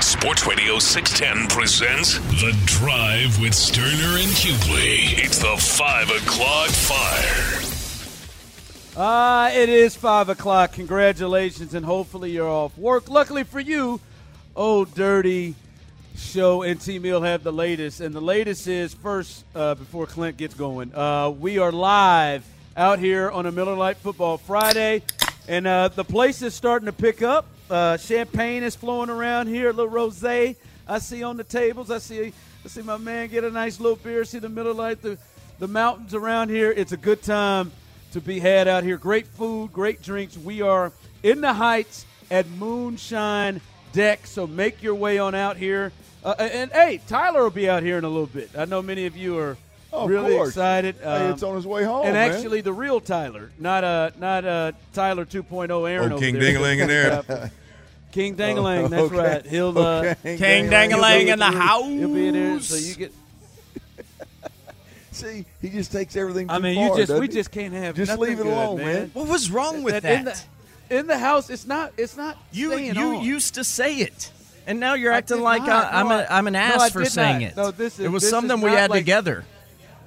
Sports Radio 610 presents The Drive with Stoerner and Hughley. It's the 5 o'clock fire. Ah, uh, it is 5 o'clock. Congratulations, and hopefully you're off work. Luckily for you, Old Dirty Show and T Mill have the latest. And the latest is first, uh, before Clint gets going, uh, we are live out here on a Miller Lite Football Friday. And uh, the place is starting to pick up. Uh, champagne is flowing around here, a little rosé. I see on the tables. I see I see my man get a nice little beer. See the middle light, the, the mountains around here. It's a good time to be had out here. Great food, great drinks. We are in the Heights at Moonshine Deck, so make your way on out here. Uh, and, and, hey, Tyler will be out here in a little bit. I know many of you are oh, really course. excited. Um, hey, it's on his way home. And man. actually, the real Tyler, not uh, not uh, Tyler 2.0 Aaron. Oh, King there. Dingaling in there. King Dangalang, that's okay. right. He'll uh, okay. King Dangalang in the house. He'll be in there, so you get. See, he just takes everything. I mean, far, you just we he? just can't have. Just leave it good, alone, man. man. What was wrong with that? that? In the, in the house, it's not. It's not. you you on. used to say it, and now you're I acting like not. I, I'm No, a, I'm an ass no, for saying not. it. No, this is- it was this something is we had like- together.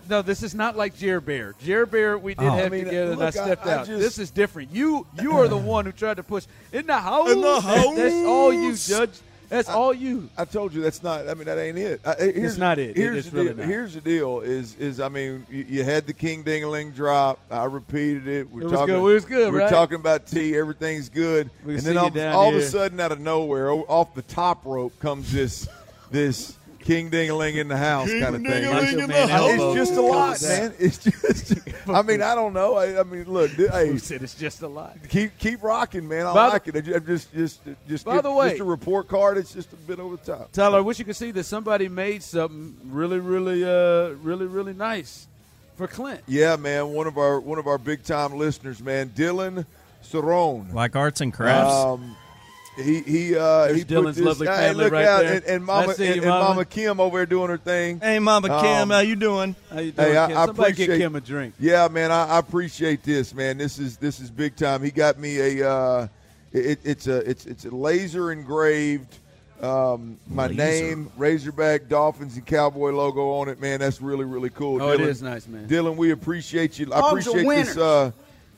No, this is not like Jer Bear. Jer Bear, we did Oh. have I mean, together, and I look, I- stepped I out. just- this is different. You you are the one who tried to push in the house. In the That- That's all you. Judge. That's all you. I told you that's not. I mean, that ain't it. I, here's, not it. It Here's is the really deal. not. Here's the deal. Is is I mean, you, you had the King Dingaling drop. I repeated it. We're It was talking. good. It was good, We're right? talking about tea. Everything's good. We and then all, all of a sudden, out of nowhere, off the top rope comes this this King Dingaling in the house kind of thing. Macho It's- Man elbow It's just a lot, man. It's just. I mean, I don't know. I, I mean, look. th- Hey, Who said it's just a lot? keep keep rocking, man. I By the- like it. I ju- I'm just just just By get- the way- just a report card. It's just a bit over the top. Tyler, I wish you could see that somebody made something really, really, uh, really, really nice for Clint. Yeah, man. One of our one of our big time listeners, man, Dylan Cerrone. Like arts and crafts. Um, he he uh, There's he put Dylan's this, lovely hey, family look right out, there. and, and Mama I see and, and Mama. Mama Kim over there doing her thing. hey, Mama Kim, um, how you doing? How you doing, Hey, I, Kim? I Somebody appreciate get Kim a drink. Yeah, man, I, I appreciate this, man. This is this is big time. He got me a uh, it, it's a it's it's a laser engraved um, my Laser. name, Razorback, Dolphins, and Cowboy logo on it, man. That's really really cool. Oh, Dylan, it is nice, man. Dylan, we appreciate you. I Dogs are appreciate this. Uh,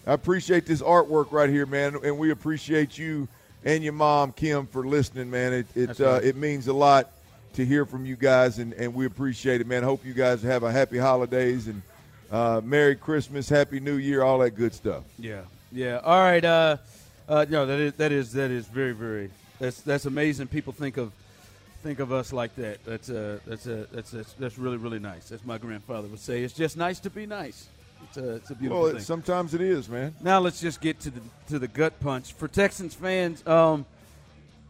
I appreciate this artwork right here, man, and we appreciate you and your mom Kim for listening, man. It it uh, right. it means a lot to hear from you guys, and, and we appreciate it, man. Hope you guys have a happy holidays and uh, Merry Christmas, Happy New Year, all that good stuff. Yeah, yeah. All right. Uh, uh, no, that is that is that is very very that's that's amazing. People think of think of us like that. That's uh that's uh that's that's, that's really really nice. That's my grandfather would say. It's just nice to be nice. It's a it's a beautiful Well, thing. it, sometimes it is, man. Now let's just get to the to the gut punch for Texans fans. Um,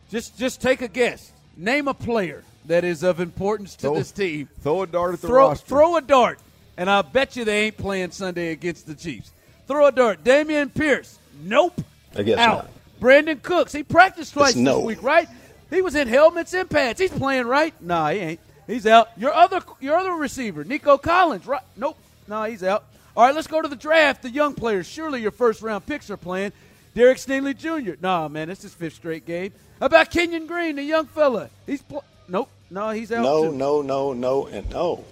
just just take a guess. Name a player that is of importance to Throw- this team. Throw a dart at the Throw roster. throw a dart, and I bet you they ain't playing Sunday against the Chiefs. Throw a dart. Dameon Pierce. Nope. I guess Out. not. Brandin Cooks. He practiced twice It's no. this week, right? He was in helmets and pads. He's playing, right? Nah, he ain't. He's out. Your other your other receiver, Nico Collins, right? Nope. No, he's out. All right, let's go to the draft. The young players. Surely your first round picks are playing. Derek Stingley Jr. Nah, man, it's his fifth straight game. How about Kenyon Green, the young fella? He's pl- nope. No, he's out. No, too. no, no, no, and no.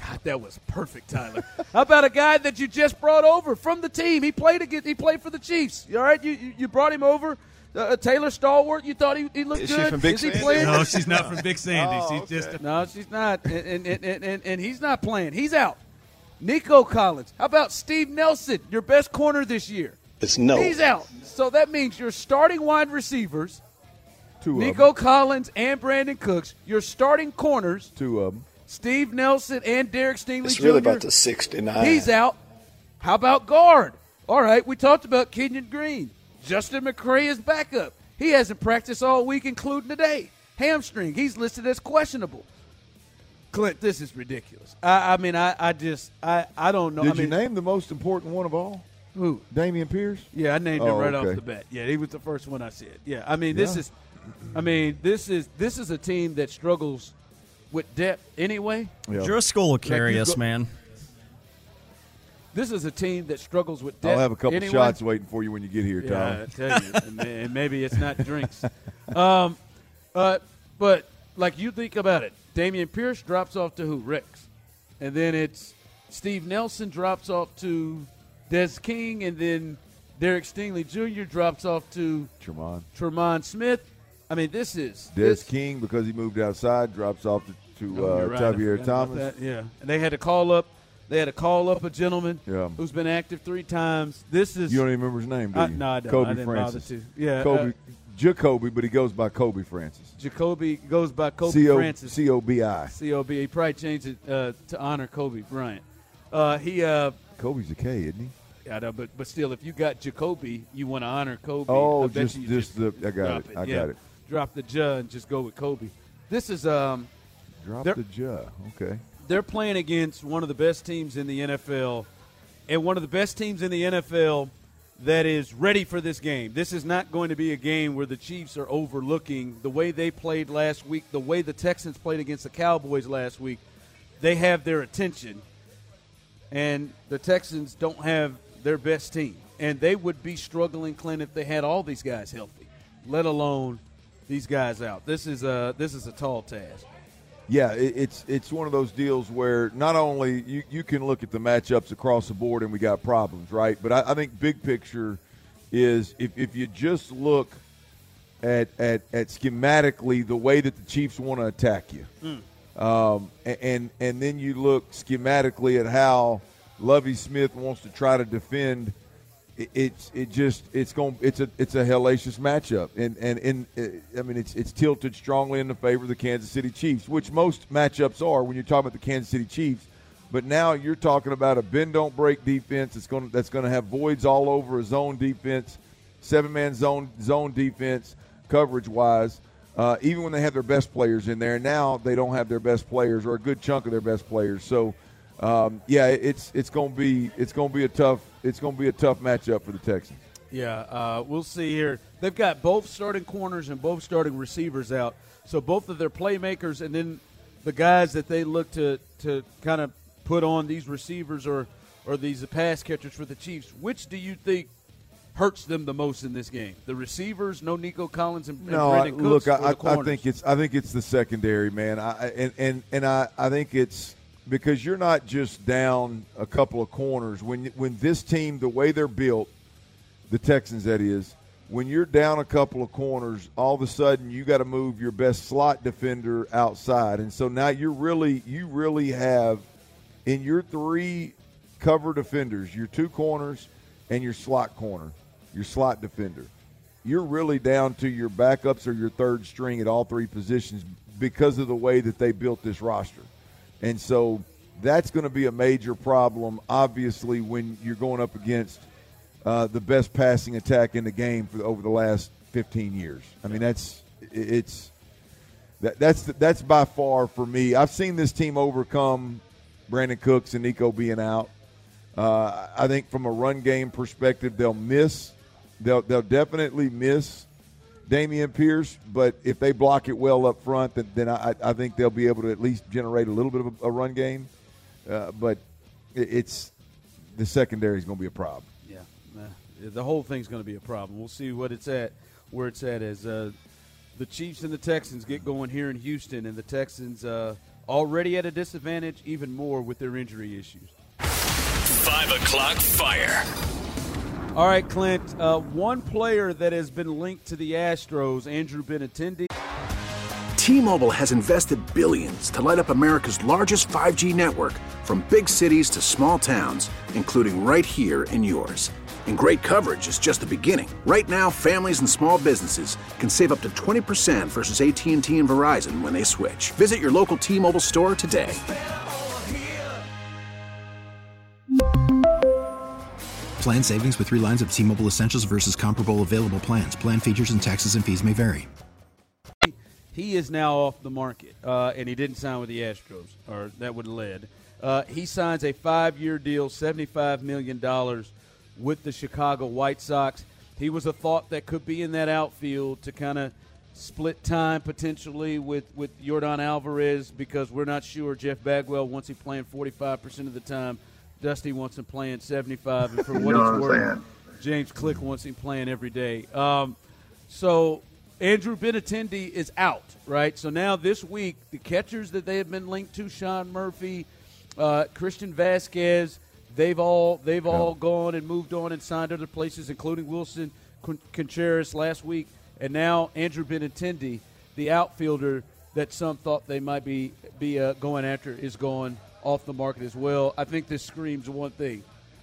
God, that was perfect, Tyler. How about a guy that you just brought over from the team? He played against, he played for the Chiefs. You all right? You, you you brought him over Uh, Taylor Stallworth, you thought he, he looked Is she good? from Big Is he Sandy? playing? No, she's not from Big Sandy. Oh, she's just a No, she's not. And, and, and, and, and he's not playing. He's out. Nico Collins. How about Steve Nelson, your best corner this year? It's no. He's out. So that means your starting wide receivers, Two Nico. Collins and Brandin Cooks, your starting corners, Two of them. Steve Nelson and Derek Stingley It's Jr. really about the 69. He's out. How about guard? All right, we talked about Kenyon Green. Justin McCray is backup. He hasn't practiced all week, including today. Hamstring. He's listed as questionable. Clint, this is ridiculous. I, I mean, I, I just, I, I don't know. Did I mean, you name the most important one of all? who? Dameon Pierce? Yeah, I named him Oh, right okay. off the bat. Yeah, he was the first one I said. Yeah, I mean, this Yeah. is, I mean, this is this is a team that struggles with depth anyway. Yeah. Driscoll will carry you us, go- man. This is a team that struggles with depth. I'll have a couple anyway. shots waiting for you when you get here, Tom. Yeah, I tell you, and and maybe it's not drinks. Um, uh, but like you think about it, Dameon Pierce drops off to who? Rex, and then it's Steve Nelson drops off to Des King, and then Derek Stingley Jr. drops off to Tremon. Tremon Smith. I mean, this is Des this, King, because he moved outside, drops off to, to Oh, uh, right. I about Thomas. Yeah, and they had to call up. They had to call up a gentleman Yeah. who's been active three times. This is You don't even remember his name, do I- you? no, I don't. Kobe I Francis. Yeah, Kobe, uh, Jacobi, but he goes by Kobe Francis. Jacobi goes by Kobe C-O- Francis. C-O-B-I. C-O-B. He probably changed it uh, to honor Kobe Bryant. Uh, he, uh, Kobe's a K, isn't he? I know, but but still, if you got Jacoby, you want to honor Kobe. Oh, I just- you just the- I got drop it. I Yeah. got it. Drop the J and just go with Kobe. This is um, Drop the J. Okay. they're playing against one of the best teams in the NFL, and one of the best teams in the NFL that is ready for this game. This is not going to be a game where the Chiefs are overlooking the way they played last week, the way the Texans played against the Cowboys last week. They have their attention, and the Texans don't have their best team. And they would be struggling, Clint, if they had all these guys healthy, let alone these guys out. This is a this is a tall task. Yeah, it, it's it's one of those deals where not only you, you can look at the matchups across the board and we got problems, right? But I, I think big picture is if, if you just look at, at at schematically the way that the Chiefs want to attack you, um, a- and and then you look schematically at how Lovie Smith wants to try to defend. It- It's it just it's going it's a it's a hellacious matchup and and and uh, I mean it's it's tilted strongly in the favor of the Kansas City Chiefs, which most matchups are when you're talking about the Kansas City Chiefs. But now you're talking about a bend don't break defense that's going that's going to have voids all over a zone defense, seven man zone zone defense coverage wise. Uh, even when they have their best players in there, now they don't have their best players or a good chunk of their best players. So, um, yeah, it's it's going to be it's going to be a tough it's going to be a tough matchup for the Texans. Yeah, uh, we'll see here. They've got both starting corners and both starting receivers out. So both of their playmakers and then the guys that they look to to kind of put on these receivers or or these pass catchers for the Chiefs. Which do you think hurts them the most in this game? The receivers, no Nico Collins and, and No, I, Brandin Cooks, look, or I, I think it's I think it's the secondary, man. I I- and and and I I think it's because you're not just down a couple of corners when when this team the way they're built, the Texans that is. When you're down a couple of corners, all of a sudden you got to move your best slot defender outside, and so now you're really you really have in your three cover defenders, your two corners and your slot corner, your slot defender you're really down to your backups or your third string at all three positions because of the way that they built this roster. And so that's going to be a major problem, obviously, when you're going up against uh, the best passing attack in the game for over the last 15 years. I mean, that's it's that, that's that's by far for me. I've seen this team overcome Brandin Cooks and Nico being out. Uh, I think from a run game perspective, they'll miss. They'll they'll definitely miss Dameon Pierce, but if they block it well up front, then, then I, I think they'll be able to at least generate a little bit of a, a run game. Uh, but it, it's the secondary is going to be a problem. Yeah, the whole thing's going to be a problem. We'll see what it's at, where it's at as uh, the Chiefs and the Texans get going here in Houston, and the Texans uh, already at a disadvantage, even more with their injury issues. Five o'clock fire. All right, Clint. Uh, one player that has been linked to the Astros, Andrew Benintendi. T-Mobile has invested billions to light up America's largest 5G network from big cities to small towns, including right here in yours. And great coverage is just the beginning. Right now, families and small businesses can save up to 20% versus AT&T and Verizon when they switch. Visit your local T-Mobile store today. Plan savings with three lines of T Mobile Essentials versus comparable available plans. Plan features and taxes and fees may vary. He is now off the market, uh, and he didn't sign with the Astros, or that would have led. Uh, he signs a five year deal, $75 million with the Chicago White Sox. He was a thought that could be in that outfield to kind of split time potentially with, with Yordan Alvarez because we're not sure Jeff Bagwell wants him playing 45% of the time. Dusty wants him playing 75, and for what You know it's what worth, saying? James Click wants him playing every day. Um, so Andrew Benintendi is out, right? So now this week, the catchers that they have been linked to, Sean Murphy, uh, Christian Vazquez, they've all they've all gone and moved on and signed other places, including Willson Contreras last week, and now Andrew Benintendi, the outfielder that some thought they might be be uh, going after, is going off the market as well. I think this screams one thing: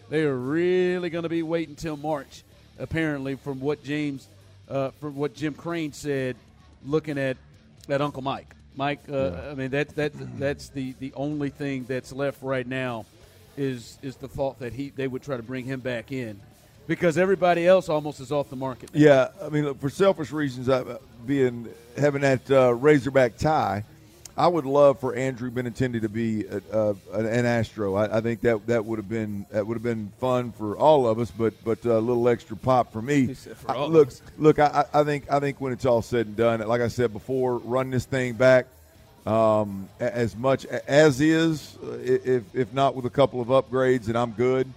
they are really going to be waiting until March, apparently, from what James, uh, from what Jim Crane said, looking at at Uncle Mike. Mike, uh, I mean that that that's the the only thing that's left right now is is the thought that he they would try to bring him back in because everybody else almost is off the market. now. Yeah, I mean, look, for selfish reasons, I, being having that uh, Razorback tie, I would love for Andrew Benintendi to be a, a, an Astro. I, I think that that would have been that would have been fun for all of us, but but a little extra pop for me. For I- look, look, I, I think I think when it's all said and done, like I said before, run this thing back um, as much as is, uh, if if not with a couple of upgrades, and I'm good.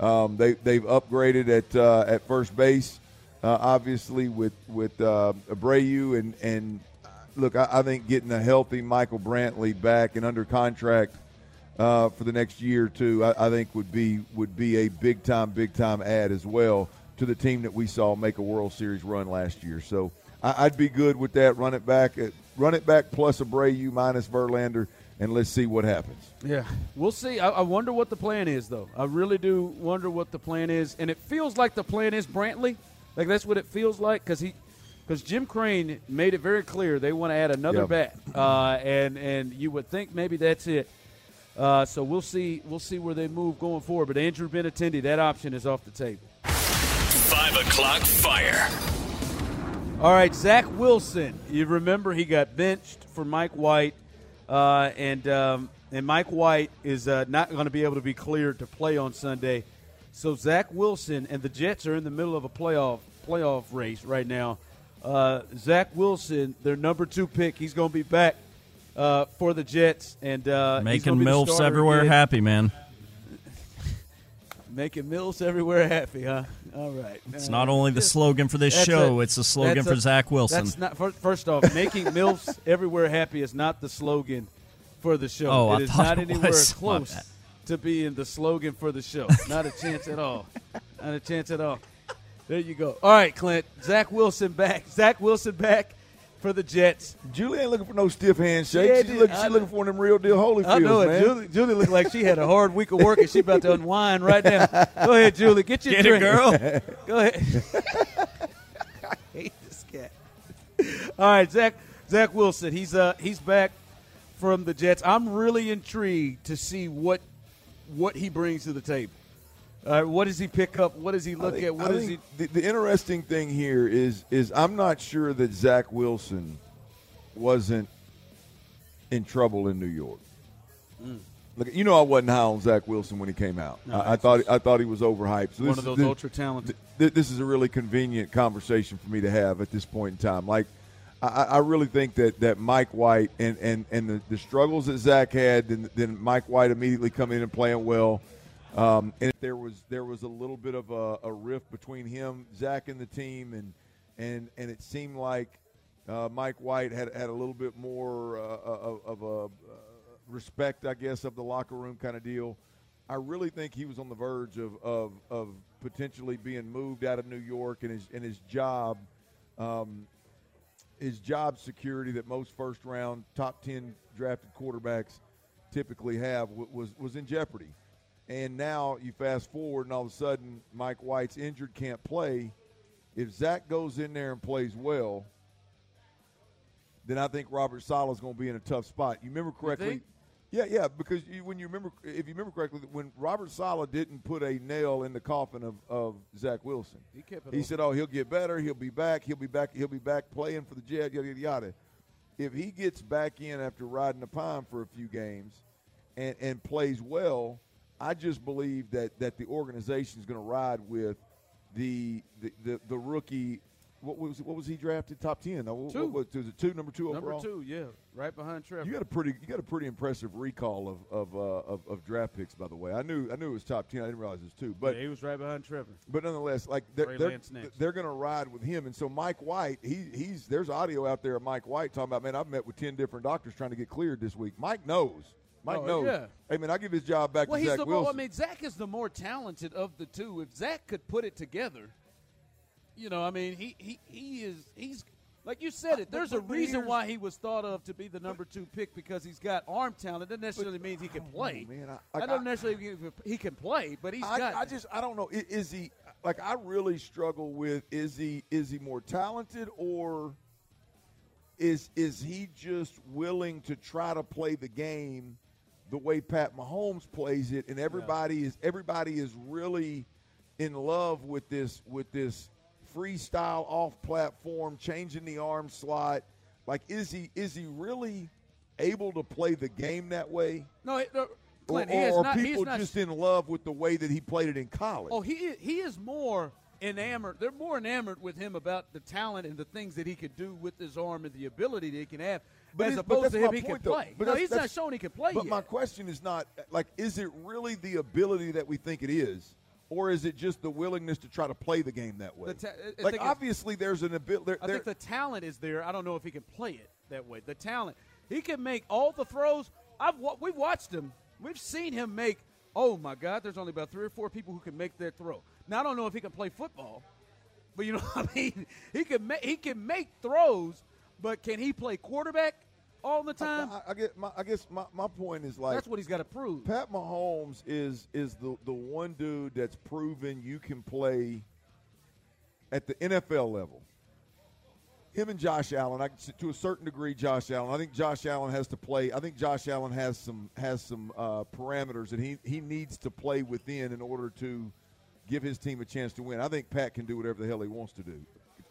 Um, they they've upgraded at uh, at first base, uh, obviously with with uh, Abreu and and uh, look, I, I think getting a healthy Michael Brantley back and under contract uh, for the next year or two, I, I think would be would be a big time big time add as well to the team that we saw make a World Series run last year. So I, I'd be good with that. Run it back, at, run it back plus Abreu minus Verlander, and let's see what happens. Yeah, we'll see. I, I wonder what the plan is, though. I really do wonder what the plan is, and it feels like the plan is Brantley. Like that's what it feels like because he, because Jim Crane made it very clear they want to add another Yep. bat, uh, and and you would think maybe that's it. Uh, so we'll see. We'll see where they move going forward. But Andrew Benintendi, that option is off the table. Five o'clock fire. All right, Zach Wilson. You remember he got benched for Mike White, uh, and um, and Mike White is uh, not going to be able to be cleared to play on Sunday. So Zach Wilson and the Jets are in the middle of a playoff playoff race right now. Uh, Zach Wilson, their number two pick, he's going to be back uh, for the Jets, and uh, Making gonna be the MILFs everywhere again. happy, man. Making Mills everywhere happy, huh? All right. It's not only the slogan for this That's show, a- it's the slogan for a- Zach Wilson. That's not first off, making milfs everywhere happy is not the slogan for the show. Oh, I it is not it anywhere. Close to being the slogan for the show. Not a chance at all. Not a chance at all. There you go. All right, Clint. Zach Wilson back. Zach Wilson back for the Jets. Julie ain't looking for no stiff handshakes. Yeah, she dude, looking, I she looking for them real deal Holyfields, I know it. man. Julie, Julie looked like she had a hard week of work and she about to unwind right now. Go ahead, Julie. Get your Get it, drink. girl. Go ahead. I hate this cat. All right, Zach Zach Wilson. He's uh he's back from the Jets. I'm really intrigued to see what what he brings to the table. Uh, what does he pick up? What does he look think- at? What I does he? The, the interesting thing here is is I'm not sure that Zach Wilson wasn't in trouble in New York. Look, you know I wasn't high on Zach Wilson when he came out. Mm. No, I, I thought I thought he was overhyped. So One this of is- those this- ultra talented. th- this is a really convenient conversation for me to have at this point in time. Like, I, I really think that, that Mike White and, and, and the, the struggles that Zach had, then, then Mike White immediately coming in and playing well. Um, and there was there was a little bit of a, a rift between him, Zach, and the team, and and and it seemed like uh, Mike White had had a little bit more uh, of, of a uh, respect, I guess, of the locker room kind of deal. I really think he was on the verge of, of, of potentially being moved out of New York and his and his job, um, his job security that most first round top ten drafted quarterbacks typically have was was in jeopardy. And now you fast forward, and all of a sudden Mike White's injured, can't play. If Zach goes in there and plays well, then I think Robert Saleh is going to be in a tough spot. You remember correctly? think? Yeah, yeah. Because you, when you remember, if you remember correctly, when Robert Saleh didn't put a nail in the coffin of, of Zach Wilson, He kept it he said, "Oh, he'll get better. He'll be back. He'll be back. He'll be back playing for the Jet. Yada yada yada." If he gets back in after riding the pine for a few games, and and plays well, I just believe that that the organization is going to ride with the the, the the rookie. What was what was he drafted? Top ten? No, what- Two. What, was it two? Number two Number overall. two, yeah, right behind Trevor. You got a pretty you got a pretty impressive recall of of, uh, of of draft picks, by the way. I knew I knew it was top ten. I didn't realize it was two, but yeah, he was right behind Trevor. but nonetheless, like they're they're, they're going to ride with him, and so Mike White, he he's there's audio out there of Mike White talking about, man, I've met with ten different doctors trying to get cleared this week. Mike knows. Mike Oh, knows. yeah. Hey man, I give his job back Well, to he's Zach the Wilson. more. I mean, Zach is the more talented of the two. If Zach could put it together, you know, I mean, he he, he is he's like you said it. There's a but- but reason why he was thought of to be the number two pick because he's got arm talent. Doesn't necessarily mean he can play. man, I- I, don't I- necessarily mean he can play, but he's I, got. I just I don't know. Is he like I really struggle with? Is he is he more talented or is is he just willing to try to play the game the way Pat Mahomes plays it? And everybody is everybody is really in love with this with this freestyle off platform, changing the arm slot. Like is he is he really able to play the game that way? no, it- no, Or, or are not. people not just in love with the way that he played it in college? Oh, he he is more enamored. They're more enamored with him about the talent and the things that he could do with his arm and the ability that he can have, But as opposed to him he can though. play. But no, he's not showing he can play But yet. my question is not like, is it really the ability that we think it is, or is it just the willingness to try to play the game that way? Ta- like, obviously, there's an ability. I think the talent is there. I don't know if he can play it that way. The talent, he can make all the throws. I've we've watched him. We've seen him make. Oh my God! There's only about three or four people who can make that throw. Now I don't know if he can play football, but you know what I mean. He can make he can make throws, but can he play quarterback all the time? I, I, get my, I guess my, my point is like That's what he's got to prove. Pat Mahomes is is the the one dude that's proven you can play at the NFL level. Him and Josh Allen, I, to a certain degree, Josh Allen. I think Josh Allen has to play. I think Josh Allen has some has some uh, parameters that he he needs to play within in order to give his team a chance to win. I think Pat can do whatever the hell he wants to do.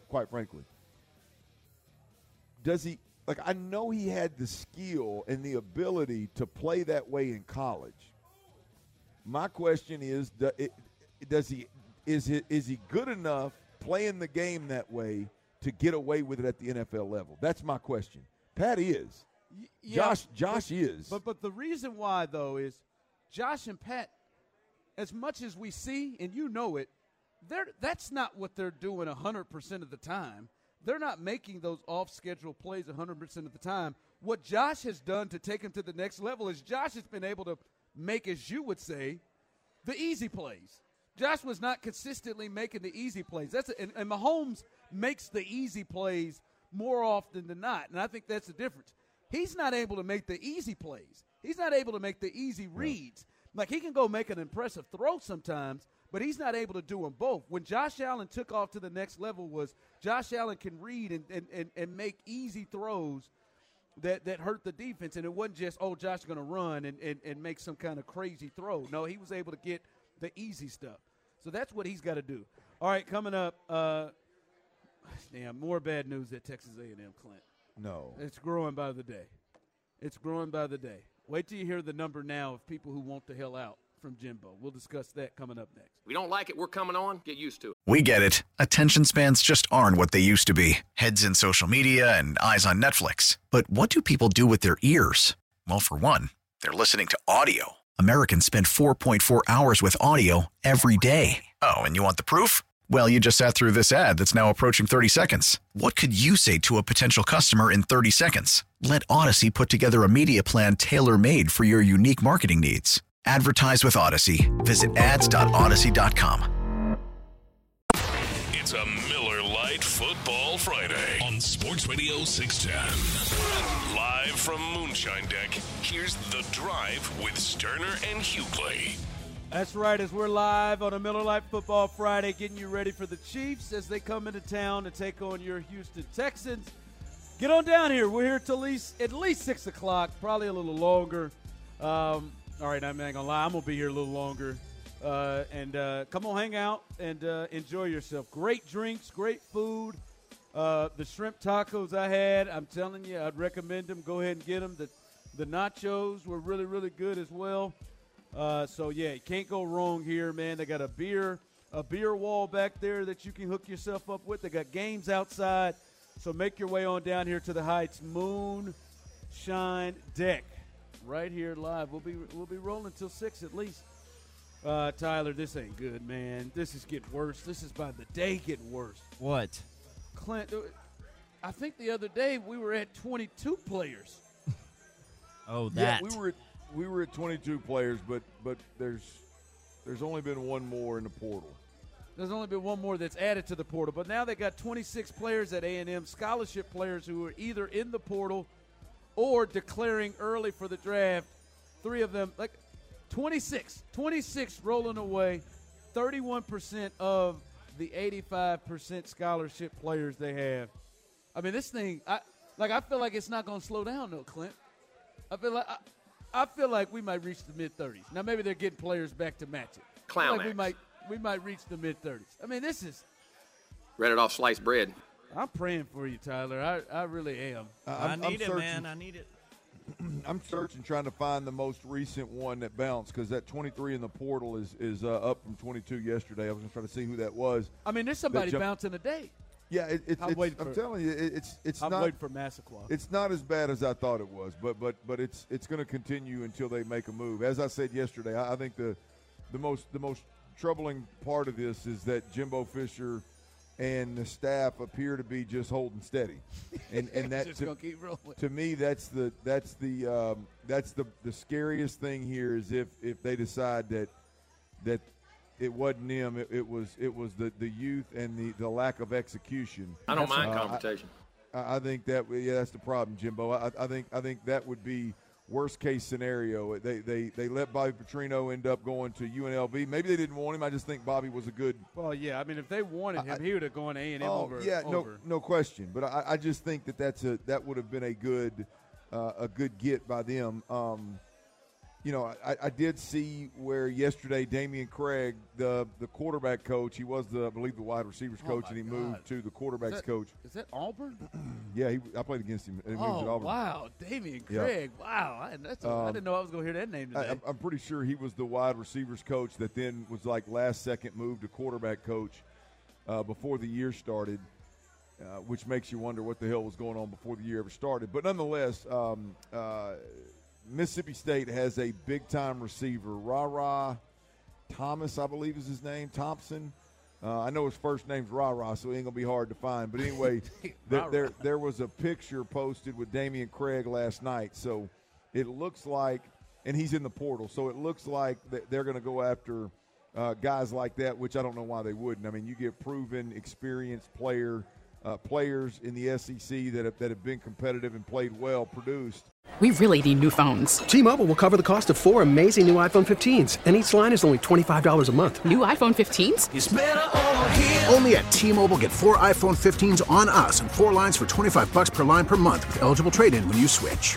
Quite frankly, does he? Like I know he had the skill and the ability to play that way in college. My question is, does he is he, is he good enough playing the game that way to get away with it at the NFL level? That's my question. Pat is. Yeah, Josh Josh but- is. But but the reason why though is Josh and Pat, as much as we see and you know it, they're that's not what they're doing hundred percent of the time. They're not making those off schedule plays hundred percent of the time. What Josh has done to take him to the next level is Josh has been able to make, as you would say, the easy plays. Josh was not consistently making the easy plays. That's and, and Mahomes makes the easy plays more often than not, and I think that's the difference. He's not able to make the easy plays. He's not able to make the easy reads. Like he can go make an impressive throw sometimes, but he's not able to do them both. When Josh Allen took off to the next level, was Josh Allen can read and, and, and, and make easy throws that, that hurt the defense. And it wasn't just, oh, Josh going to run and, and, and make some kind of crazy throw. No, he was able to get the easy stuff. So that's what he's got to do. All right, coming up, uh, damn, more bad news at Texas A&M, Clint. no. It's growing by the day. It's growing by the day. Wait till you hear the number now of people who want the hell out from Jimbo. We'll discuss that coming up next. We don't like it, we're coming on. Get used to it. We get it. Attention spans just aren't what they used to be heads in social media and eyes on Netflix. But what do people do with their ears? Well, for one, they're listening to audio. Americans spend 4.4 hours with audio every day. Oh, and you want the proof? Well, you just sat through this ad that's now approaching 30 seconds. What could you say to a potential customer in 30 seconds? Let Odyssey put together a media plan tailor made for your unique marketing needs. Advertise with Odyssey. Visit ads.odyssey.com. It's a Miller Lite Football Friday on Sports Radio 610. Live from Moonshine Deck, here's The Drive with Stoerner and Hughley. That's right, as we're live on a Miller Lite Football Friday, getting you ready for the Chiefs as they come into town to take on your Houston Texans. Get on down here. We're here till least, at least 6 o'clock, probably a little longer. Um, all right, I'm not to lie. I'm to be here a little longer. Uh, and uh, come on, hang out and uh, enjoy yourself. Great drinks, great food. Uh, the shrimp tacos I had, I'm telling you, I'd recommend them. Go ahead and get them. The, the nachos were really, really good as well. Uh, so yeah, you can't go wrong here, man. They got a beer, a beer wall back there that you can hook yourself up with. They got games outside, so make your way on down here to the Heights Moon Shine Deck, right here live. We'll be we'll be rolling till six at least. Uh, Tyler, this ain't good, man. This is getting worse. This is by the day getting worse. What? Clint, I think the other day we were at 22 players. Oh, Yeah, that. we were at, we were at 22 players, but but there's there's only been one more in the portal. There's only been one more that's added to the portal, but now they got 26 players at A&M, scholarship players who are either in the portal or declaring early for the draft. Three of them, like 26, 26 rolling away, 31% of the 85% scholarship players they have. I mean, this thing, I like. I feel like it's not going to slow down, though, Clint. I feel like I, I feel like we might reach the mid 30s. Now, maybe they're getting players back to match it. Clown like we might we might reach the mid 30s. I mean, this is. Read it off sliced bread. I'm praying for you, Tyler. I, I really am. I I'm, need I'm it, searching, man. I need it. I'm searching, trying to find the most recent one that bounced because that 23 in the portal is is uh, up from 22 yesterday. I was going to try to see who that was. I mean, there's somebody jump- bouncing a day. Yeah, it, it, I'm it's, waiting I'm for- telling you, it, it's it's I'm not waiting for Massaquoi. it's not as bad as I thought it was, but but but it's it's going to continue until they make a move. As I said yesterday, I, I think the the most the most troubling part of this is that Jimbo Fisher and the staff appear to be just holding steady, and and that to, gonna keep rolling. to me that's the that's the um, that's the the scariest thing here is if if they decide that that it wasn't them, it, it was it was the the youth and the the lack of execution. I don't Uh, mind I- confrontation. I I think that yeah, that's the problem, Jimbo. I, I think I think that would be worst case scenario. They they they let Bobby Petrino end up going to UNLV. Maybe they didn't want him. I just think Bobby was a good. Well, yeah. I mean, if they wanted him, I- he would have gone A and M Oh over. yeah, no over. no question. But I, I just think that that's a that would have been a good uh, a good get by them. Um, you know, I, I did see where yesterday Dameyune Craig, the the quarterback coach, he was the I believe the wide receivers Oh, coach, my and he God. moved to the Is quarterbacks that- coach. Is that Auburn? Yeah, he, I played against him. and he was at oh wow, Damian Yeah. Craig. Wow, I, that's a, I Um, didn't know I was going to hear that name I, today. I'm- I'm pretty sure he was the wide receivers coach that then was like last second moved to quarterback coach uh, before the year started, uh, which makes you wonder what the hell was going on before the year ever started. But nonetheless, um, uh, Mississippi State has a big time receiver, Ra Ra Thomas, I believe is his name, Thompson. Uh, I know his first name's Ra Ra, so it ain't gonna be hard to find. But anyway, there, there there was a picture posted with Dameyune Craig last night, so it looks like, and he's in the portal, so it looks like they're going to go after uh, guys like that, which I don't know why they wouldn't. I mean, you get proven, experienced player uh, players in the SEC that have, that have been competitive and played well, produced. We really need new phones. T-Mobile will cover the cost of four amazing new iPhone 15s, and each line is only $25 a month. New iPhone 15s? Only at T-Mobile get four iPhone 15s on us and four lines for 25 bucks per line per month with eligible trade-in when you switch.